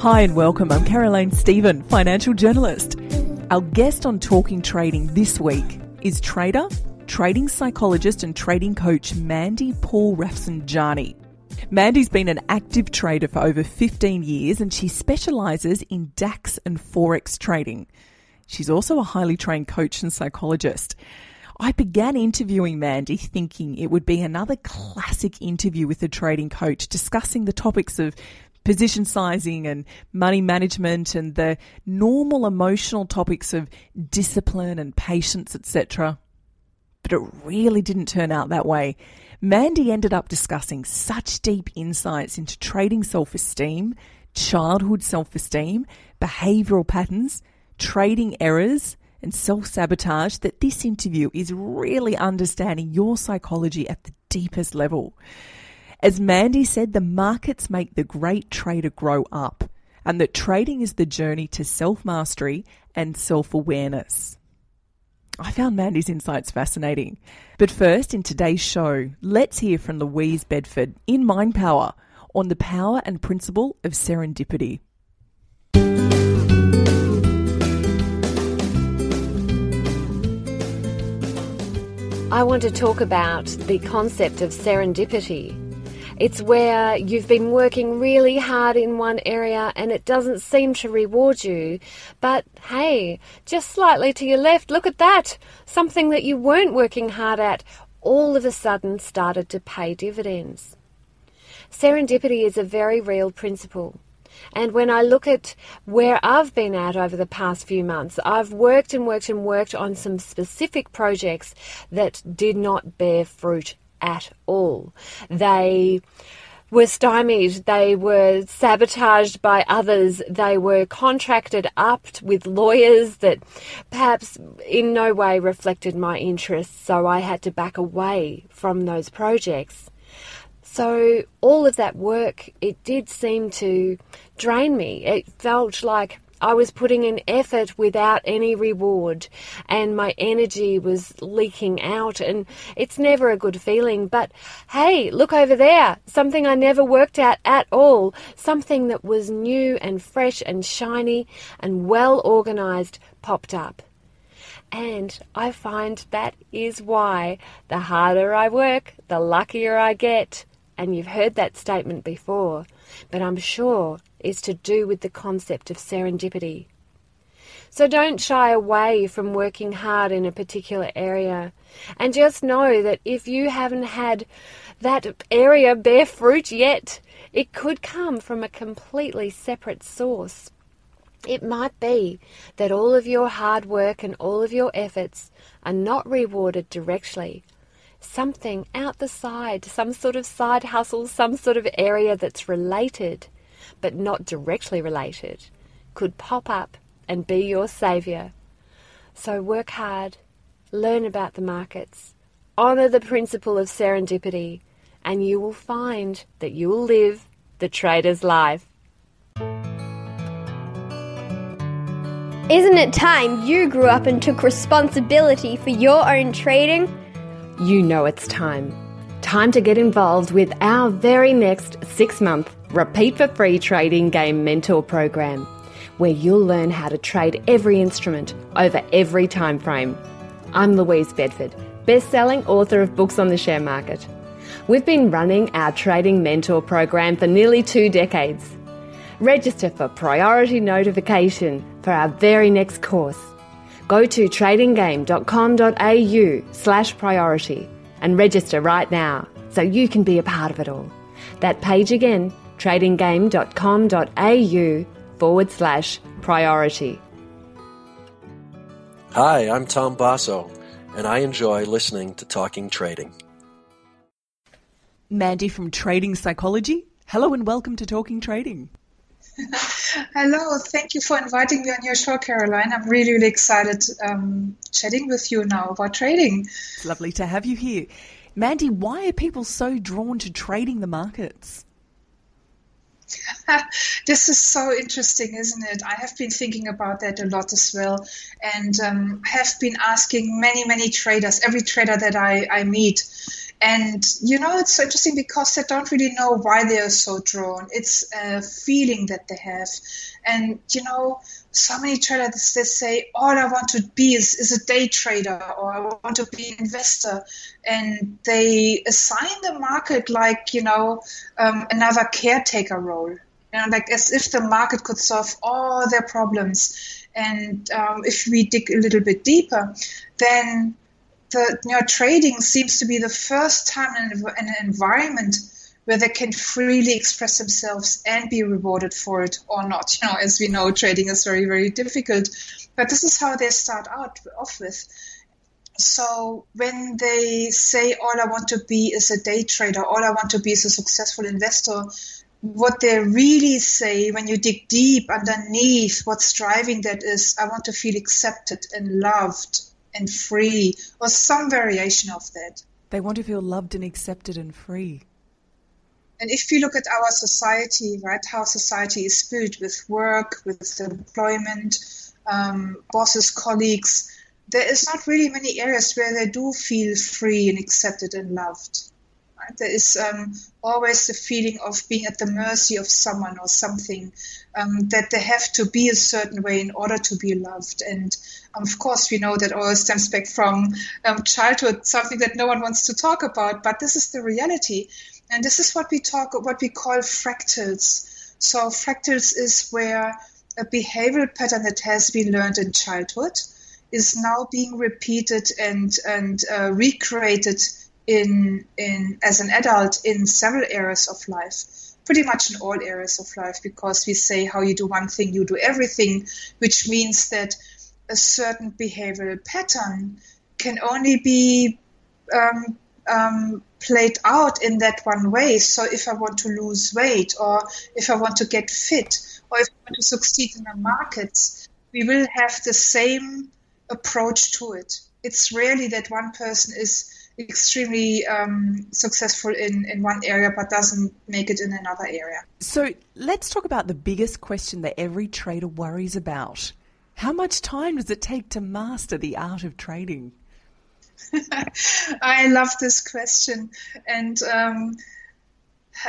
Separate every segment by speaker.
Speaker 1: Hi and welcome. I'm Caroline Stephen, financial journalist. Our guest on Talking Trading this week is trader, trading psychologist, and trading coach Mandy Pour Rafsendjani. Mandy's been an active trader for over 15 years and she specialises in DAX and Forex trading. She's also a highly trained coach and psychologist. I began interviewing Mandy thinking it would be another classic interview with a trading coach discussing the topics of position sizing and money management and the normal emotional topics of discipline and patience, etc. But it really didn't turn out that way. Mandy ended up discussing such deep insights into trading self esteem, childhood self esteem, behavioral patterns, trading errors, and self sabotage that this interview is really understanding your psychology at the deepest level. As Mandy said, the markets make the great trader grow up, and that trading is the journey to self mastery and self awareness. I found Mandy's insights fascinating. But first, in today's show, let's hear from Louise Bedford in Mind Power on the power and principle of serendipity.
Speaker 2: I want to talk about the concept of serendipity. It's where you've been working really hard in one area and it doesn't seem to reward you. But hey, just slightly to your left, look at that! Something that you weren't working hard at all of a sudden started to pay dividends. Serendipity is a very real principle. And when I look at where I've been at over the past few months, I've worked and worked and worked on some specific projects that did not bear fruit at all. They were stymied, they were sabotaged by others, they were contracted up with lawyers that perhaps in no way reflected my interests, so I had to back away from those projects. So, all of that work, it did seem to drain me. It felt like I was putting in effort without any reward, and my energy was leaking out, and it's never a good feeling. But hey, look over there something I never worked at at all, something that was new and fresh and shiny and well organized popped up. And I find that is why the harder I work, the luckier I get. And you've heard that statement before, but I'm sure is to do with the concept of serendipity. So don't shy away from working hard in a particular area. And just know that if you haven't had that area bear fruit yet, it could come from a completely separate source. It might be that all of your hard work and all of your efforts are not rewarded directly. Something out the side, some sort of side hustle, some sort of area that's related but not directly related, could pop up and be your saviour. So work hard, learn about the markets, honour the principle of serendipity, and you will find that you will live the trader's life.
Speaker 3: Isn't it time you grew up and took responsibility for your own trading?
Speaker 2: You know it's time. Time to get involved with our very next six month Repeat for Free Trading Game Mentor Program, where you'll learn how to trade every instrument over every time frame. I'm Louise Bedford, best-selling author of books on the share market. We've been running our Trading Mentor program for nearly two decades. Register for priority notification for our very next course. Go to tradinggame.com.au slash priority and register right now so you can be a part of it all. That page again, tradinggame.com.au forward slash priority.
Speaker 4: Hi, I'm Tom Basso, and I enjoy listening to Talking Trading.
Speaker 1: Mandy from Trading Psychology. Hello and welcome to Talking Trading.
Speaker 5: Hello, thank you for inviting me on your show, Caroline. I'm really, really excited um, chatting with you now about trading.
Speaker 1: It's lovely to have you here. Mandy, why are people so drawn to trading the markets?
Speaker 5: This is so interesting, isn't it? I have been thinking about that a lot as well, and um, have been asking many, many traders, every trader that I, I meet, and you know, it's interesting because they don't really know why they are so drawn. It's a feeling that they have. And you know, so many traders they say, All I want to be is, is a day trader or I want to be an investor. And they assign the market like, you know, um, another caretaker role. You know, like as if the market could solve all their problems. And um, if we dig a little bit deeper, then the you know, trading seems to be the first time in, an environment where they can freely express themselves and be rewarded for it or not. You know, as we know, trading is very, very difficult. But this is how they start out off with. So when they say all I want to be is a day trader, all I want to be is a successful investor, what they really say when you dig deep underneath what's driving that is I want to feel accepted and loved and free, or some variation of that.
Speaker 1: They want to feel loved and accepted and free.
Speaker 5: And if you look at our society, right, how society is built with work, with employment, um, bosses, colleagues, there is not really many areas where they do feel free and accepted and loved. Right? There is um, always the feeling of being at the mercy of someone or something, um, that they have to be a certain way in order to be loved. And um, of course, we know that all stems back from um, childhood, something that no one wants to talk about, but this is the reality. And this is what we talk, what we call fractals. So fractals is where a behavioral pattern that has been learned in childhood is now being repeated and and uh, recreated in in as an adult in several areas of life pretty much in all areas of life because we say how you do one thing you do everything which means that a certain behavioral pattern can only be um, um, played out in that one way. So if i want to lose weight or if i want to get fit or if i want to succeed in the markets we will have the same approach to it. It's rarely that one person is extremely um, successful in, in one area but doesn't make it in another area.
Speaker 1: So let's talk about the biggest question that every trader worries about. How much time does it take to master the art of trading?
Speaker 5: I love this question. And um,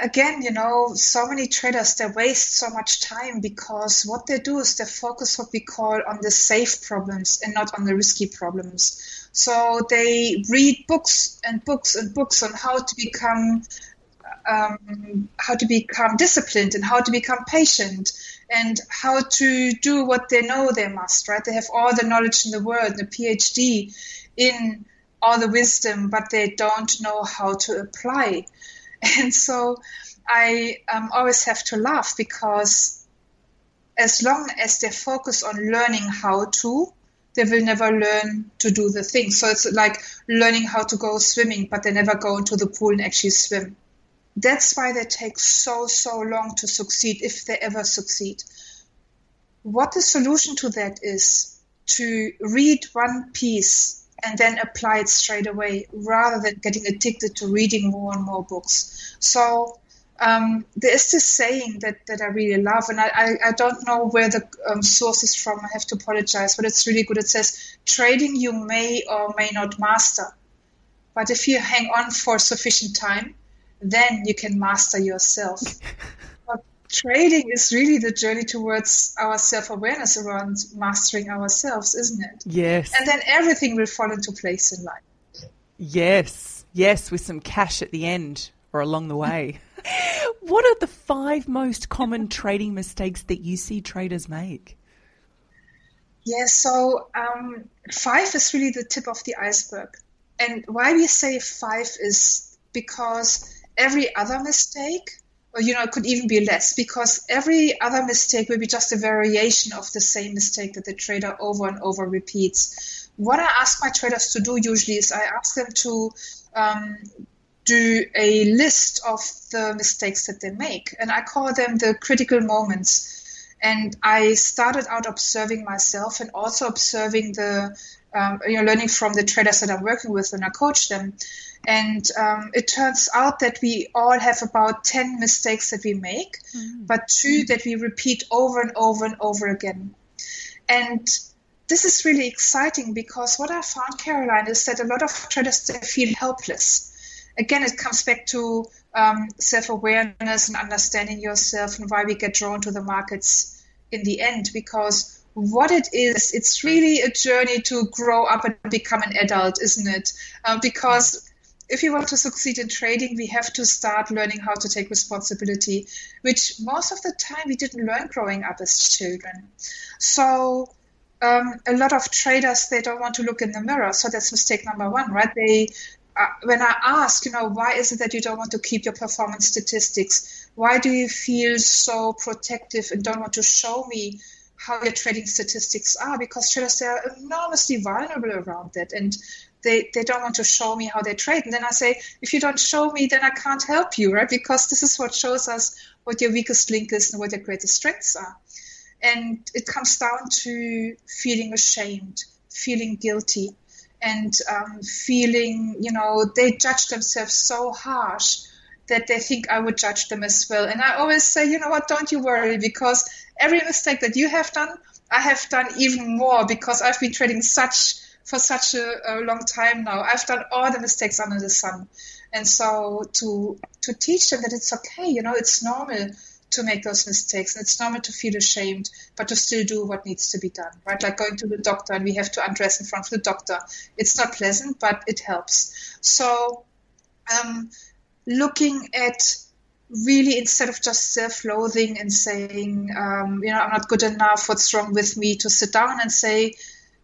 Speaker 5: again, you know, so many traders they waste so much time because what they do is they focus what we call on the safe problems and not on the risky problems. So they read books and books and books on how to become um, how to become disciplined and how to become patient and how to do what they know they must. Right? They have all the knowledge in the world, the PhD in all the wisdom, but they don't know how to apply. And so I um, always have to laugh because as long as they focus on learning how to, they will never learn to do the thing. So it's like learning how to go swimming, but they never go into the pool and actually swim. That's why they take so, so long to succeed, if they ever succeed. What the solution to that is to read one piece and then apply it straight away rather than getting addicted to reading more and more books. So um, there is this saying that, that I really love, and I, I, I don't know where the um, source is from. I have to apologize, but it's really good. It says, trading you may or may not master. But if you hang on for sufficient time, then you can master yourself. trading is really the journey towards our self awareness around mastering ourselves, isn't it?
Speaker 1: Yes.
Speaker 5: And then everything will fall into place in life.
Speaker 1: Yes, yes, with some cash at the end or along the way. what are the five most common trading mistakes that you see traders make?
Speaker 5: Yeah, so um, five is really the tip of the iceberg. And why we say five is because every other mistake, or you know, it could even be less, because every other mistake will be just a variation of the same mistake that the trader over and over repeats. What I ask my traders to do usually is I ask them to um, do a list of the mistakes that they make, and I call them the critical moments. And I started out observing myself and also observing the, um, you know, learning from the traders that I'm working with and I coach them. And um, it turns out that we all have about 10 mistakes that we make, mm-hmm. but two that we repeat over and over and over again. And this is really exciting because what I found, Caroline, is that a lot of traders they feel helpless. Again, it comes back to um, self awareness and understanding yourself and why we get drawn to the markets in the end. Because what it is, it's really a journey to grow up and become an adult, isn't it? Uh, because if you want to succeed in trading, we have to start learning how to take responsibility, which most of the time we didn't learn growing up as children. So um, a lot of traders they don't want to look in the mirror. So that's mistake number one, right? They uh, when I ask, you know, why is it that you don't want to keep your performance statistics? Why do you feel so protective and don't want to show me how your trading statistics are? Because traders they are enormously vulnerable around that, and they, they don't want to show me how they trade. And then I say, if you don't show me, then I can't help you, right? Because this is what shows us what your weakest link is and what your greatest strengths are. And it comes down to feeling ashamed, feeling guilty, and um, feeling, you know, they judge themselves so harsh that they think I would judge them as well. And I always say, you know what, don't you worry, because every mistake that you have done, I have done even more because I've been trading such for such a, a long time now. I've done all the mistakes under the sun. And so to to teach them that it's okay, you know, it's normal to make those mistakes. And it's normal to feel ashamed, but to still do what needs to be done, right? Like going to the doctor and we have to undress in front of the doctor. It's not pleasant, but it helps. So, um, looking at really instead of just self-loathing and saying, um, you know, I'm not good enough, what's wrong with me, to sit down and say,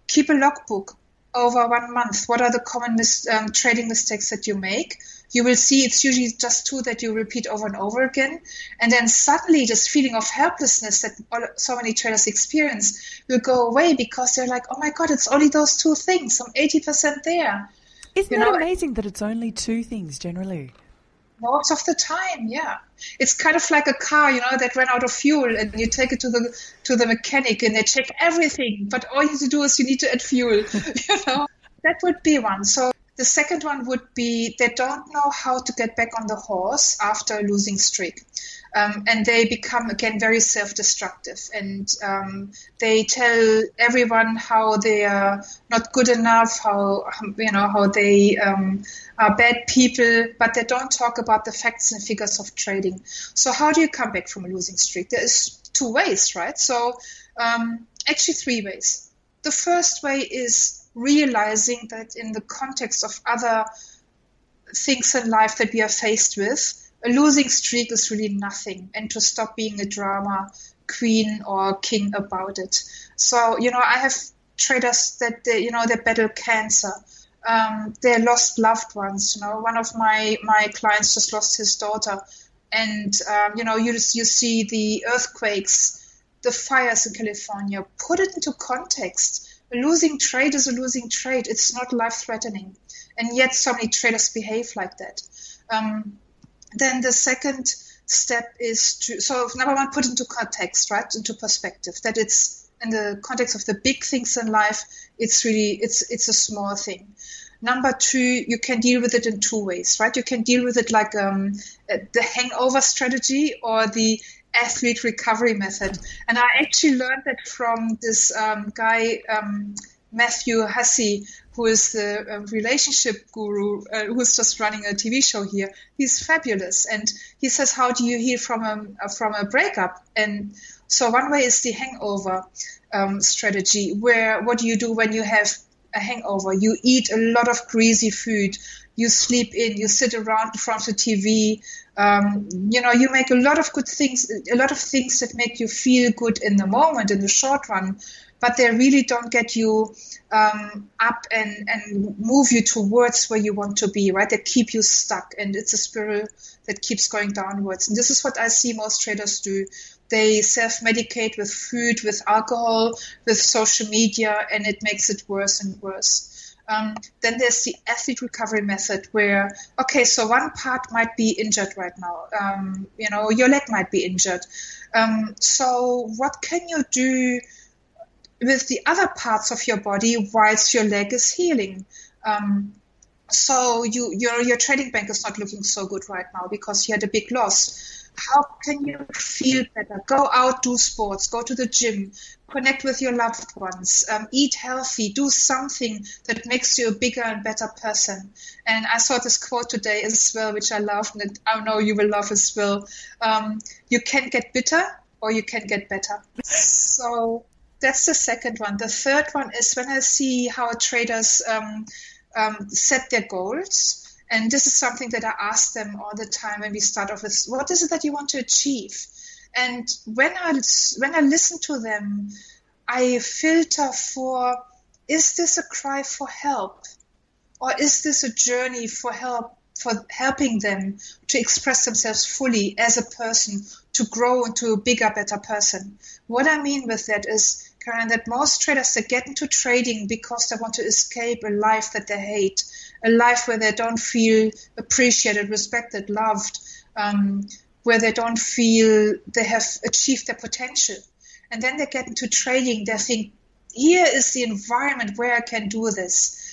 Speaker 5: keep a logbook over one month. What are the common mis- um, trading mistakes that you make? you will see it's usually just two that you repeat over and over again. And then suddenly this feeling of helplessness that so many traders experience will go away because they're like, oh my God, it's only those two things. I'm 80% there.
Speaker 1: Isn't you that know? amazing that it's only two things generally?
Speaker 5: Most of the time, yeah. It's kind of like a car, you know, that ran out of fuel and you take it to the to the mechanic and they check everything, but all you need to do is you need to add fuel. you know, that would be one. So the second one would be they don't know how to get back on the horse after losing streak. Um, and they become again very self-destructive. And um, they tell everyone how they are not good enough how you know how they um, are bad people but they don't talk about the facts and figures of trading. So how do you come back from a losing streak? There is two ways right? So um, actually three ways. The first way is realizing that in the context of other things in life that we are faced with, a losing streak is really nothing, and to stop being a drama queen or king about it. So, you know, I have traders that they, you know, they battle cancer. Um, they lost loved ones. You know, one of my my clients just lost his daughter, and um, you know, you you see the earthquakes, the fires in California. Put it into context a losing trade is a losing trade. It's not life threatening. And yet, so many traders behave like that. Um, then the second step is to, so number one, put into context, right? Into perspective that it's in the context of the big things in life, it's really, it's, it's a small thing. Number two, you can deal with it in two ways, right? You can deal with it like um, the hangover strategy or the athlete recovery method. And I actually learned that from this um, guy, um, Matthew Hussey, who is the uh, relationship guru, uh, who's just running a TV show here. He's fabulous. And he says, How do you heal from a, from a breakup? And so one way is the hangover um, strategy, where what do you do when you have a hangover? You eat a lot of greasy food, you sleep in, you sit around in front of the TV, um, you know, you make a lot of good things, a lot of things that make you feel good in the moment, in the short run. But they really don't get you um, up and, and move you towards where you want to be, right? They keep you stuck, and it's a spiral that keeps going downwards. And this is what I see most traders do. They self medicate with food, with alcohol, with social media, and it makes it worse and worse. Um, then there's the athlete recovery method where, okay, so one part might be injured right now. Um, you know, your leg might be injured. Um, so what can you do with the other parts of your body whilst your leg is healing? Um, so you, your your trading bank is not looking so good right now because you had a big loss how can you feel better? Go out, do sports, go to the gym, connect with your loved ones, um, eat healthy, do something that makes you a bigger and better person. And I saw this quote today as well, which I love, and I know you will love as well. Um, you can get bitter or you can get better. So that's the second one. The third one is when I see how traders um, um set their goals and this is something that I ask them all the time when we start off with, what is it that you want to achieve? And when I, when I listen to them, I filter for, is this a cry for help? Or is this a journey for help, for helping them to express themselves fully as a person, to grow into a bigger, better person? What I mean with that is, Karen, that most traders, they get into trading because they want to escape a life that they hate a life where they don't feel appreciated, respected, loved, um, where they don't feel they have achieved their potential. And then they get into trading, they think, here is the environment where I can do this.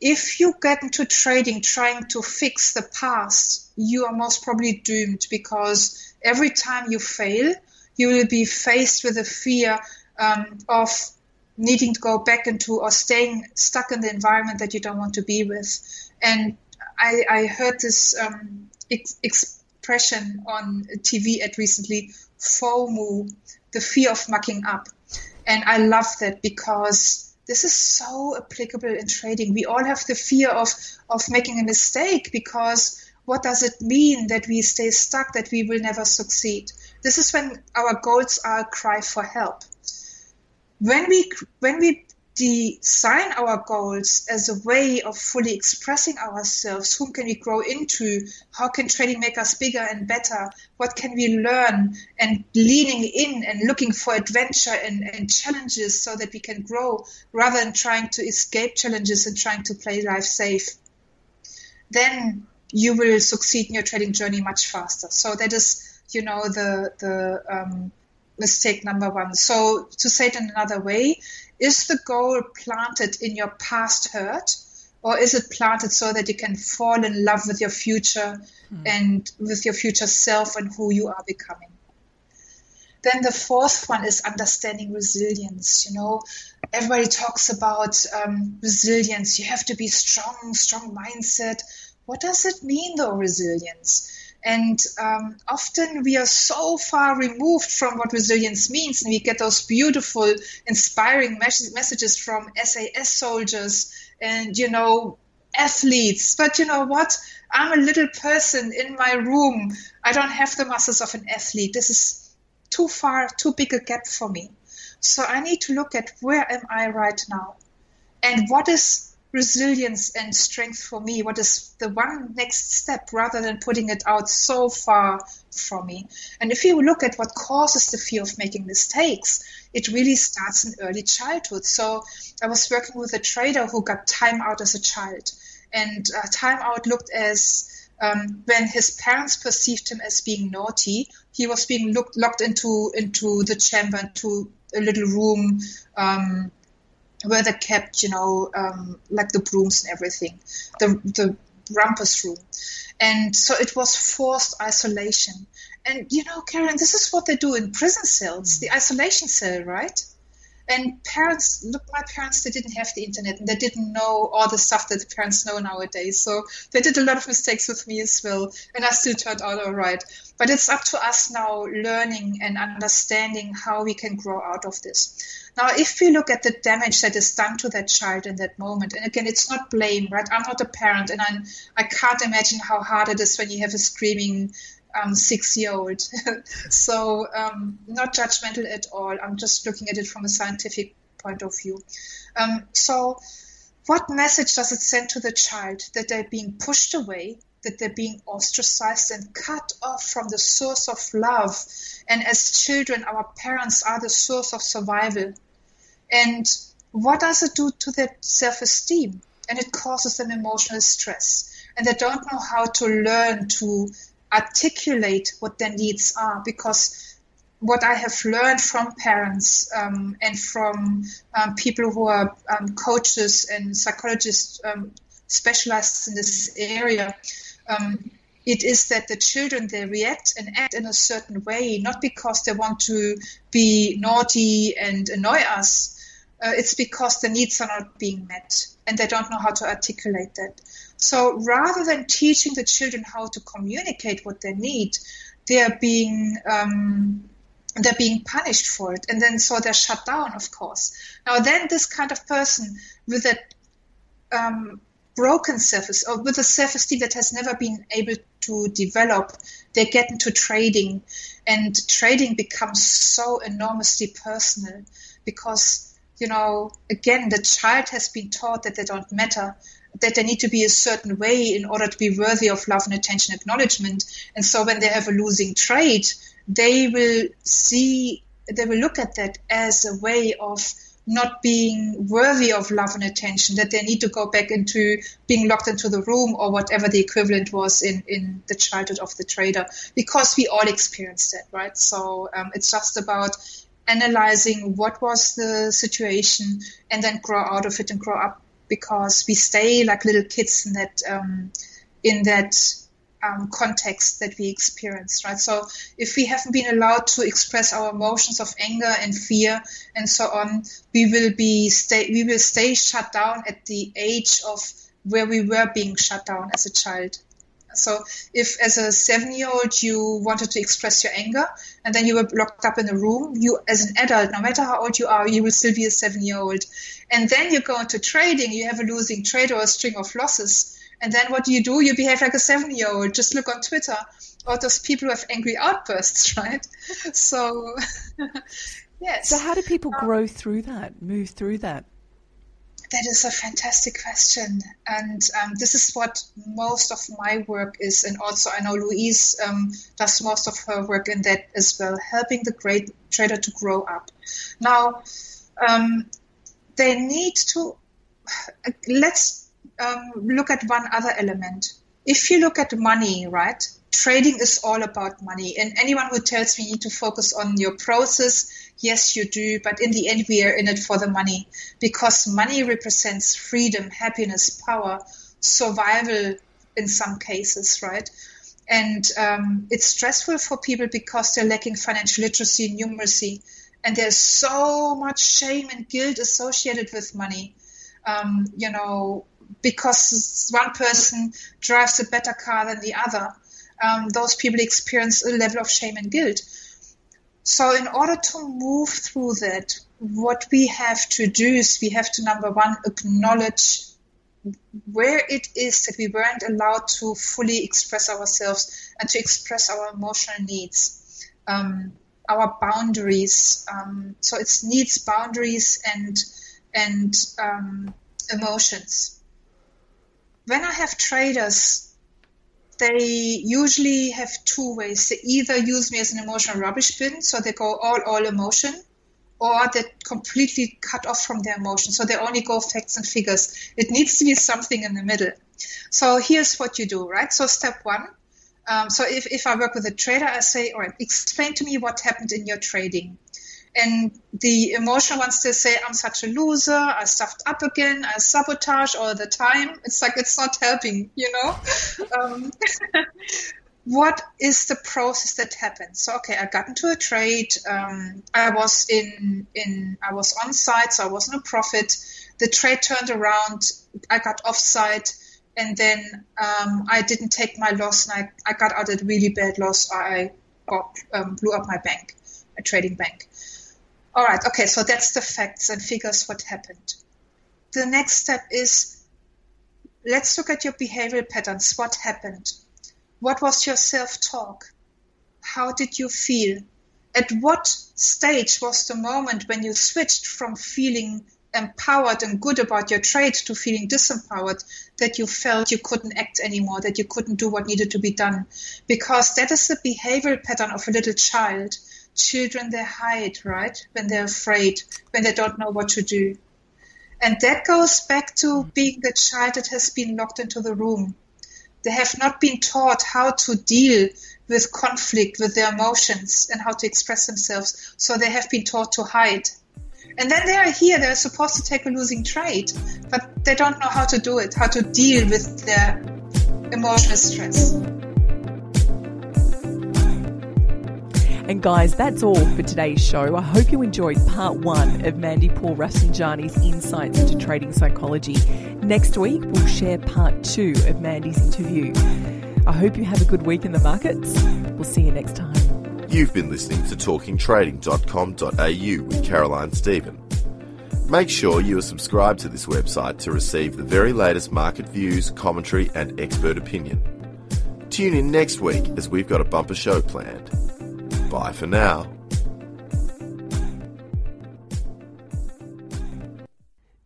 Speaker 5: If you get into trading trying to fix the past, you are most probably doomed because every time you fail, you will be faced with a fear um, of needing to go back into or staying stuck in the environment that you don't want to be with. And I, I heard this um, ex- expression on TV at recently, FOMO, the fear of mucking up. And I love that because this is so applicable in trading. We all have the fear of, of making a mistake because what does it mean that we stay stuck, that we will never succeed? This is when our goals are a cry for help when we when we design our goals as a way of fully expressing ourselves whom can we grow into? How can trading make us bigger and better? What can we learn and leaning in and looking for adventure and, and challenges so that we can grow rather than trying to escape challenges and trying to play life safe? Then you will succeed in your trading journey much faster. So that is you know the the um, mistake number one. So, to say it in another way, is the goal planted in your past hurt, or is it planted so that you can fall in love with your future mm. and with your future self and who you are becoming? Then the fourth one is understanding resilience. You know, everybody talks about um, resilience. You have to be strong, strong mindset. What does it mean, though, resilience? And um, often we are so far removed from what resilience means, and we get those beautiful, inspiring mes- messages from SAS soldiers and, you know, athletes. But you know what? I'm a little person in my room. I don't have the muscles of an athlete. This is too far, too big a gap for me. So I need to look at where am I right now? And what is resilience and strength for me? What is the one next step rather than putting it out so far from me? And if you look at what causes the fear of making mistakes, it really starts in early childhood. So I was working with a trader who got time out as a child. And uh, time out looked as um, when his parents perceived him as being naughty, he was being looked, locked into into the chamber, into a little room um, where they kept, you know, um, like the brooms and everything, the the rumpus room, and so it was forced isolation. And you know, Karen, this is what they do in prison cells, the isolation cell, right? And parents, look, my parents, they didn't have the internet and they didn't know all the stuff that the parents know nowadays. So they did a lot of mistakes with me as well. And I still turned out all right. But it's up to us now learning and understanding how we can grow out of this. Now, if we look at the damage that is done to that child in that moment, and again, it's not blame, right? I'm not a parent, and I'm, I can't imagine how hard it is when you have a screaming um, six year old. so, um, not judgmental at all. I'm just looking at it from a scientific point of view. Um, so, what message does it send to the child that they're being pushed away, that they're being ostracized and cut off from the source of love? And as children, our parents are the source of survival. And what does it do to their self esteem? And it causes them emotional stress. And they don't know how to learn to articulate what their needs are because what I have learned from parents um, and from um, people who are um, coaches and psychologists um, specialized in this area, um, it is that the children they react and act in a certain way, not because they want to be naughty and annoy us. Uh, it's because the needs are not being met and they don't know how to articulate that. So rather than teaching the children how to communicate what they need, they are being um, they're being punished for it, and then so they're shut down, of course. Now then, this kind of person with that um, broken surface or with a self-esteem that has never been able to develop, they get into trading, and trading becomes so enormously personal because you know again the child has been taught that they don't matter that they need to be a certain way in order to be worthy of love and attention acknowledgement. And so when they have a losing trade, they will see, they will look at that as a way of not being worthy of love and attention, that they need to go back into being locked into the room or whatever the equivalent was in, in the childhood of the trader, because we all experienced that, right? So um, it's just about analyzing what was the situation and then grow out of it and grow up because we stay like little kids in that um, in that um, context that we experienced, right? So if we haven't been allowed to express our emotions of anger and fear and so on, we will be stay we will stay shut down at the age of where we were being shut down as a child. So if as a seven year old you wanted to express your anger and then you were locked up in a room, you as an adult, no matter how old you are, you will still be a seven year old. And then you go into trading, you have a losing trade or a string of losses. And then what do you do? You behave like a seven year old. Just look on Twitter. All those people who have angry outbursts, right? So, yes.
Speaker 1: So, how do people um, grow through that, move through that?
Speaker 5: That is a fantastic question. And um, this is what most of my work is. And also, I know Louise um, does most of her work in that as well, helping the great trader to grow up. Now, um, they need to, let's um, look at one other element. If you look at money, right? Trading is all about money. And anyone who tells me you need to focus on your process, Yes, you do, but in the end, we are in it for the money because money represents freedom, happiness, power, survival in some cases, right? And um, it's stressful for people because they're lacking financial literacy and numeracy. And there's so much shame and guilt associated with money. Um, you know, because one person drives a better car than the other, um, those people experience a level of shame and guilt. So in order to move through that, what we have to do is we have to number one acknowledge where it is that we weren't allowed to fully express ourselves and to express our emotional needs, um, our boundaries. Um, so it's needs, boundaries, and and um, emotions. When I have traders they usually have two ways. They either use me as an emotional rubbish bin, so they go all all emotion, or they completely cut off from their emotion, so they only go facts and figures. It needs to be something in the middle. So here's what you do, right? So step one. Um, so if, if I work with a trader, I say, all right, explain to me what happened in your trading. And the emotional ones, they say, I'm such a loser, I stuffed up again, I sabotage all the time. It's like, it's not helping, you know? um, what is the process that happened? So, okay, I got into a trade. Um, I was in, in, I was on site, so I wasn't a profit. The trade turned around. I got offside and then um, I didn't take my loss, and I, I got out of a really bad loss. I got, um, blew up my bank, a trading bank. All right, okay, so that's the facts and figures what happened. The next step is let's look at your behavioral patterns. What happened? What was your self talk? how did you feel? At what stage was the moment when you switched from feeling empowered and good about your trade to feeling disempowered that you felt you couldn't act anymore, that you couldn't do what needed to be done? Because that is the behavioral pattern of a little child. Children, they hide, right? When they're afraid, when they don't know what to do. And that goes back to mm-hmm. being the child that has been locked into the room. They have not been taught how to deal with conflict, with their emotions, and how to express themselves. So they have been taught to hide. And then they are here, they're supposed to take a losing trade, but they don't know how to do it, how to deal with their emotional stress.
Speaker 1: And guys, that's all for today's show. I hope you enjoyed part one of Mandy Pour Rafsendjani's insights into trading psychology. Next week, we'll share part two of Mandy's interview. I hope you have a good week in the markets. We'll see you next time.
Speaker 6: You've been listening to talkingtrading.com.au with Caroline Stephen. Make sure you are subscribed to this website to receive the very latest market views, commentary, and expert opinion. Tune in next week as we've got a bumper show planned. Bye for now.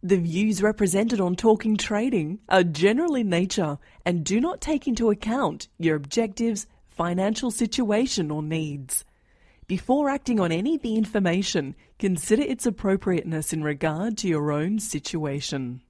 Speaker 1: The views represented on Talking Trading are general in nature and do not take into account your objectives, financial situation, or needs. Before acting on any of the information, consider its appropriateness in regard to your own situation.